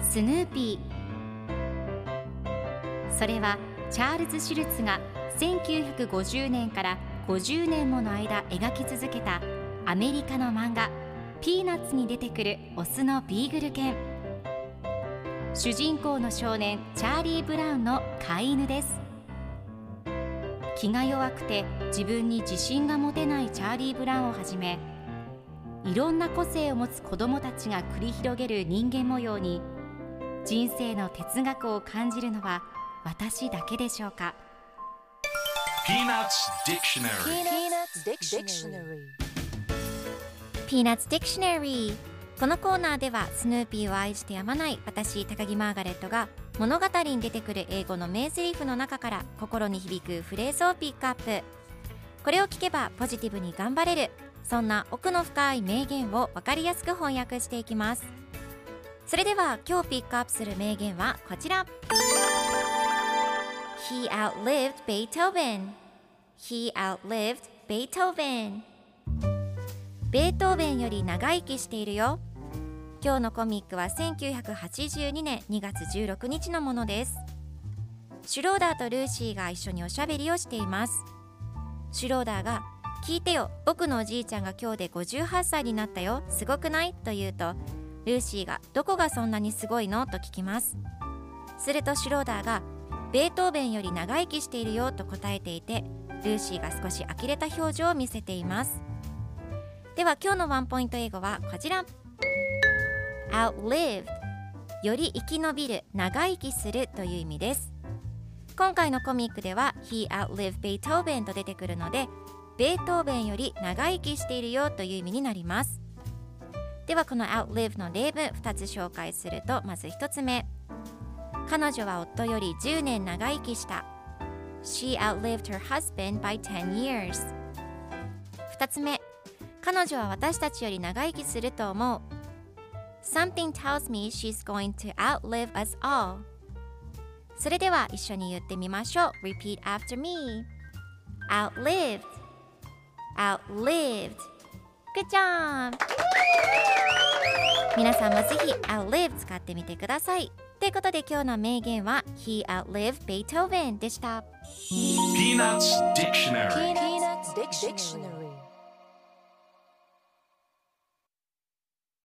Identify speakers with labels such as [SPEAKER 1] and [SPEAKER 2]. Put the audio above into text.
[SPEAKER 1] スヌーピーそれはチャールズ・シュルツが1950年から50年もの間描き続けたアメリカの漫画「ピーナッツ」に出てくるオスのビーグル犬。主人公の少年チャーリー・ブラウンの飼い犬です。気が弱くて自分に自信が持てないチャーリー・ブラウンをはじめいろんな個性を持つ子どもたちが繰り広げる人間模様に人生の哲学を感じるのは私だけでしょうか
[SPEAKER 2] ？Peanuts Dictionary
[SPEAKER 3] Peanuts Dictionary.
[SPEAKER 1] Peanuts Dictionary このコーナーではスヌーピーを愛してやまない私高木マーガレットが物語に出てくる英語の名台詞の中から心に響くフレーズをピックアップ。これを聞けばポジティブに頑張れるそんな奥の深い名言を分かりやすく翻訳していきます。それでは今日ピックアップする名言はこちら。He outlived Beethoven. He outlived Beethoven. ベートーベンより長生きしているよ。今日のコミックは1982年2月16日のものです。シュローダーとルーシーが一緒におしゃべりをしています。シュローダーが聞いてよ僕のおじいちゃんが今日で58歳になったよすごくない？と言うとルーシーがどこがそんなにすごいの？と聞きます。するとシュローダーがベートーベンより長生きしているよと答えていてルーシーが少し呆れた表情を見せています。では今日のワンポイント英語はこちら。Outlived より生き延びる長生きするという意味です。今回のコミックでは He outlived Beethoven と出てくるのでベートーベンより長生きしているよという意味になります。ではこの outlive の例文2つ紹介するとまず1つ目。彼女は夫より10年長生きした。She outlived her husband by 10 years 2つ目。彼女は私たちより長生きすると思う。Something tells me she's going to outlive us all それでは一緒に言ってみましょう Repeat after me Outlived Outlived Good job! 皆さんもぜひ Outlive 使ってみてくださいということで今日の名言は He outlived Beethoven でした
[SPEAKER 2] Peanuts Dictionary
[SPEAKER 3] Peanuts Dictionary.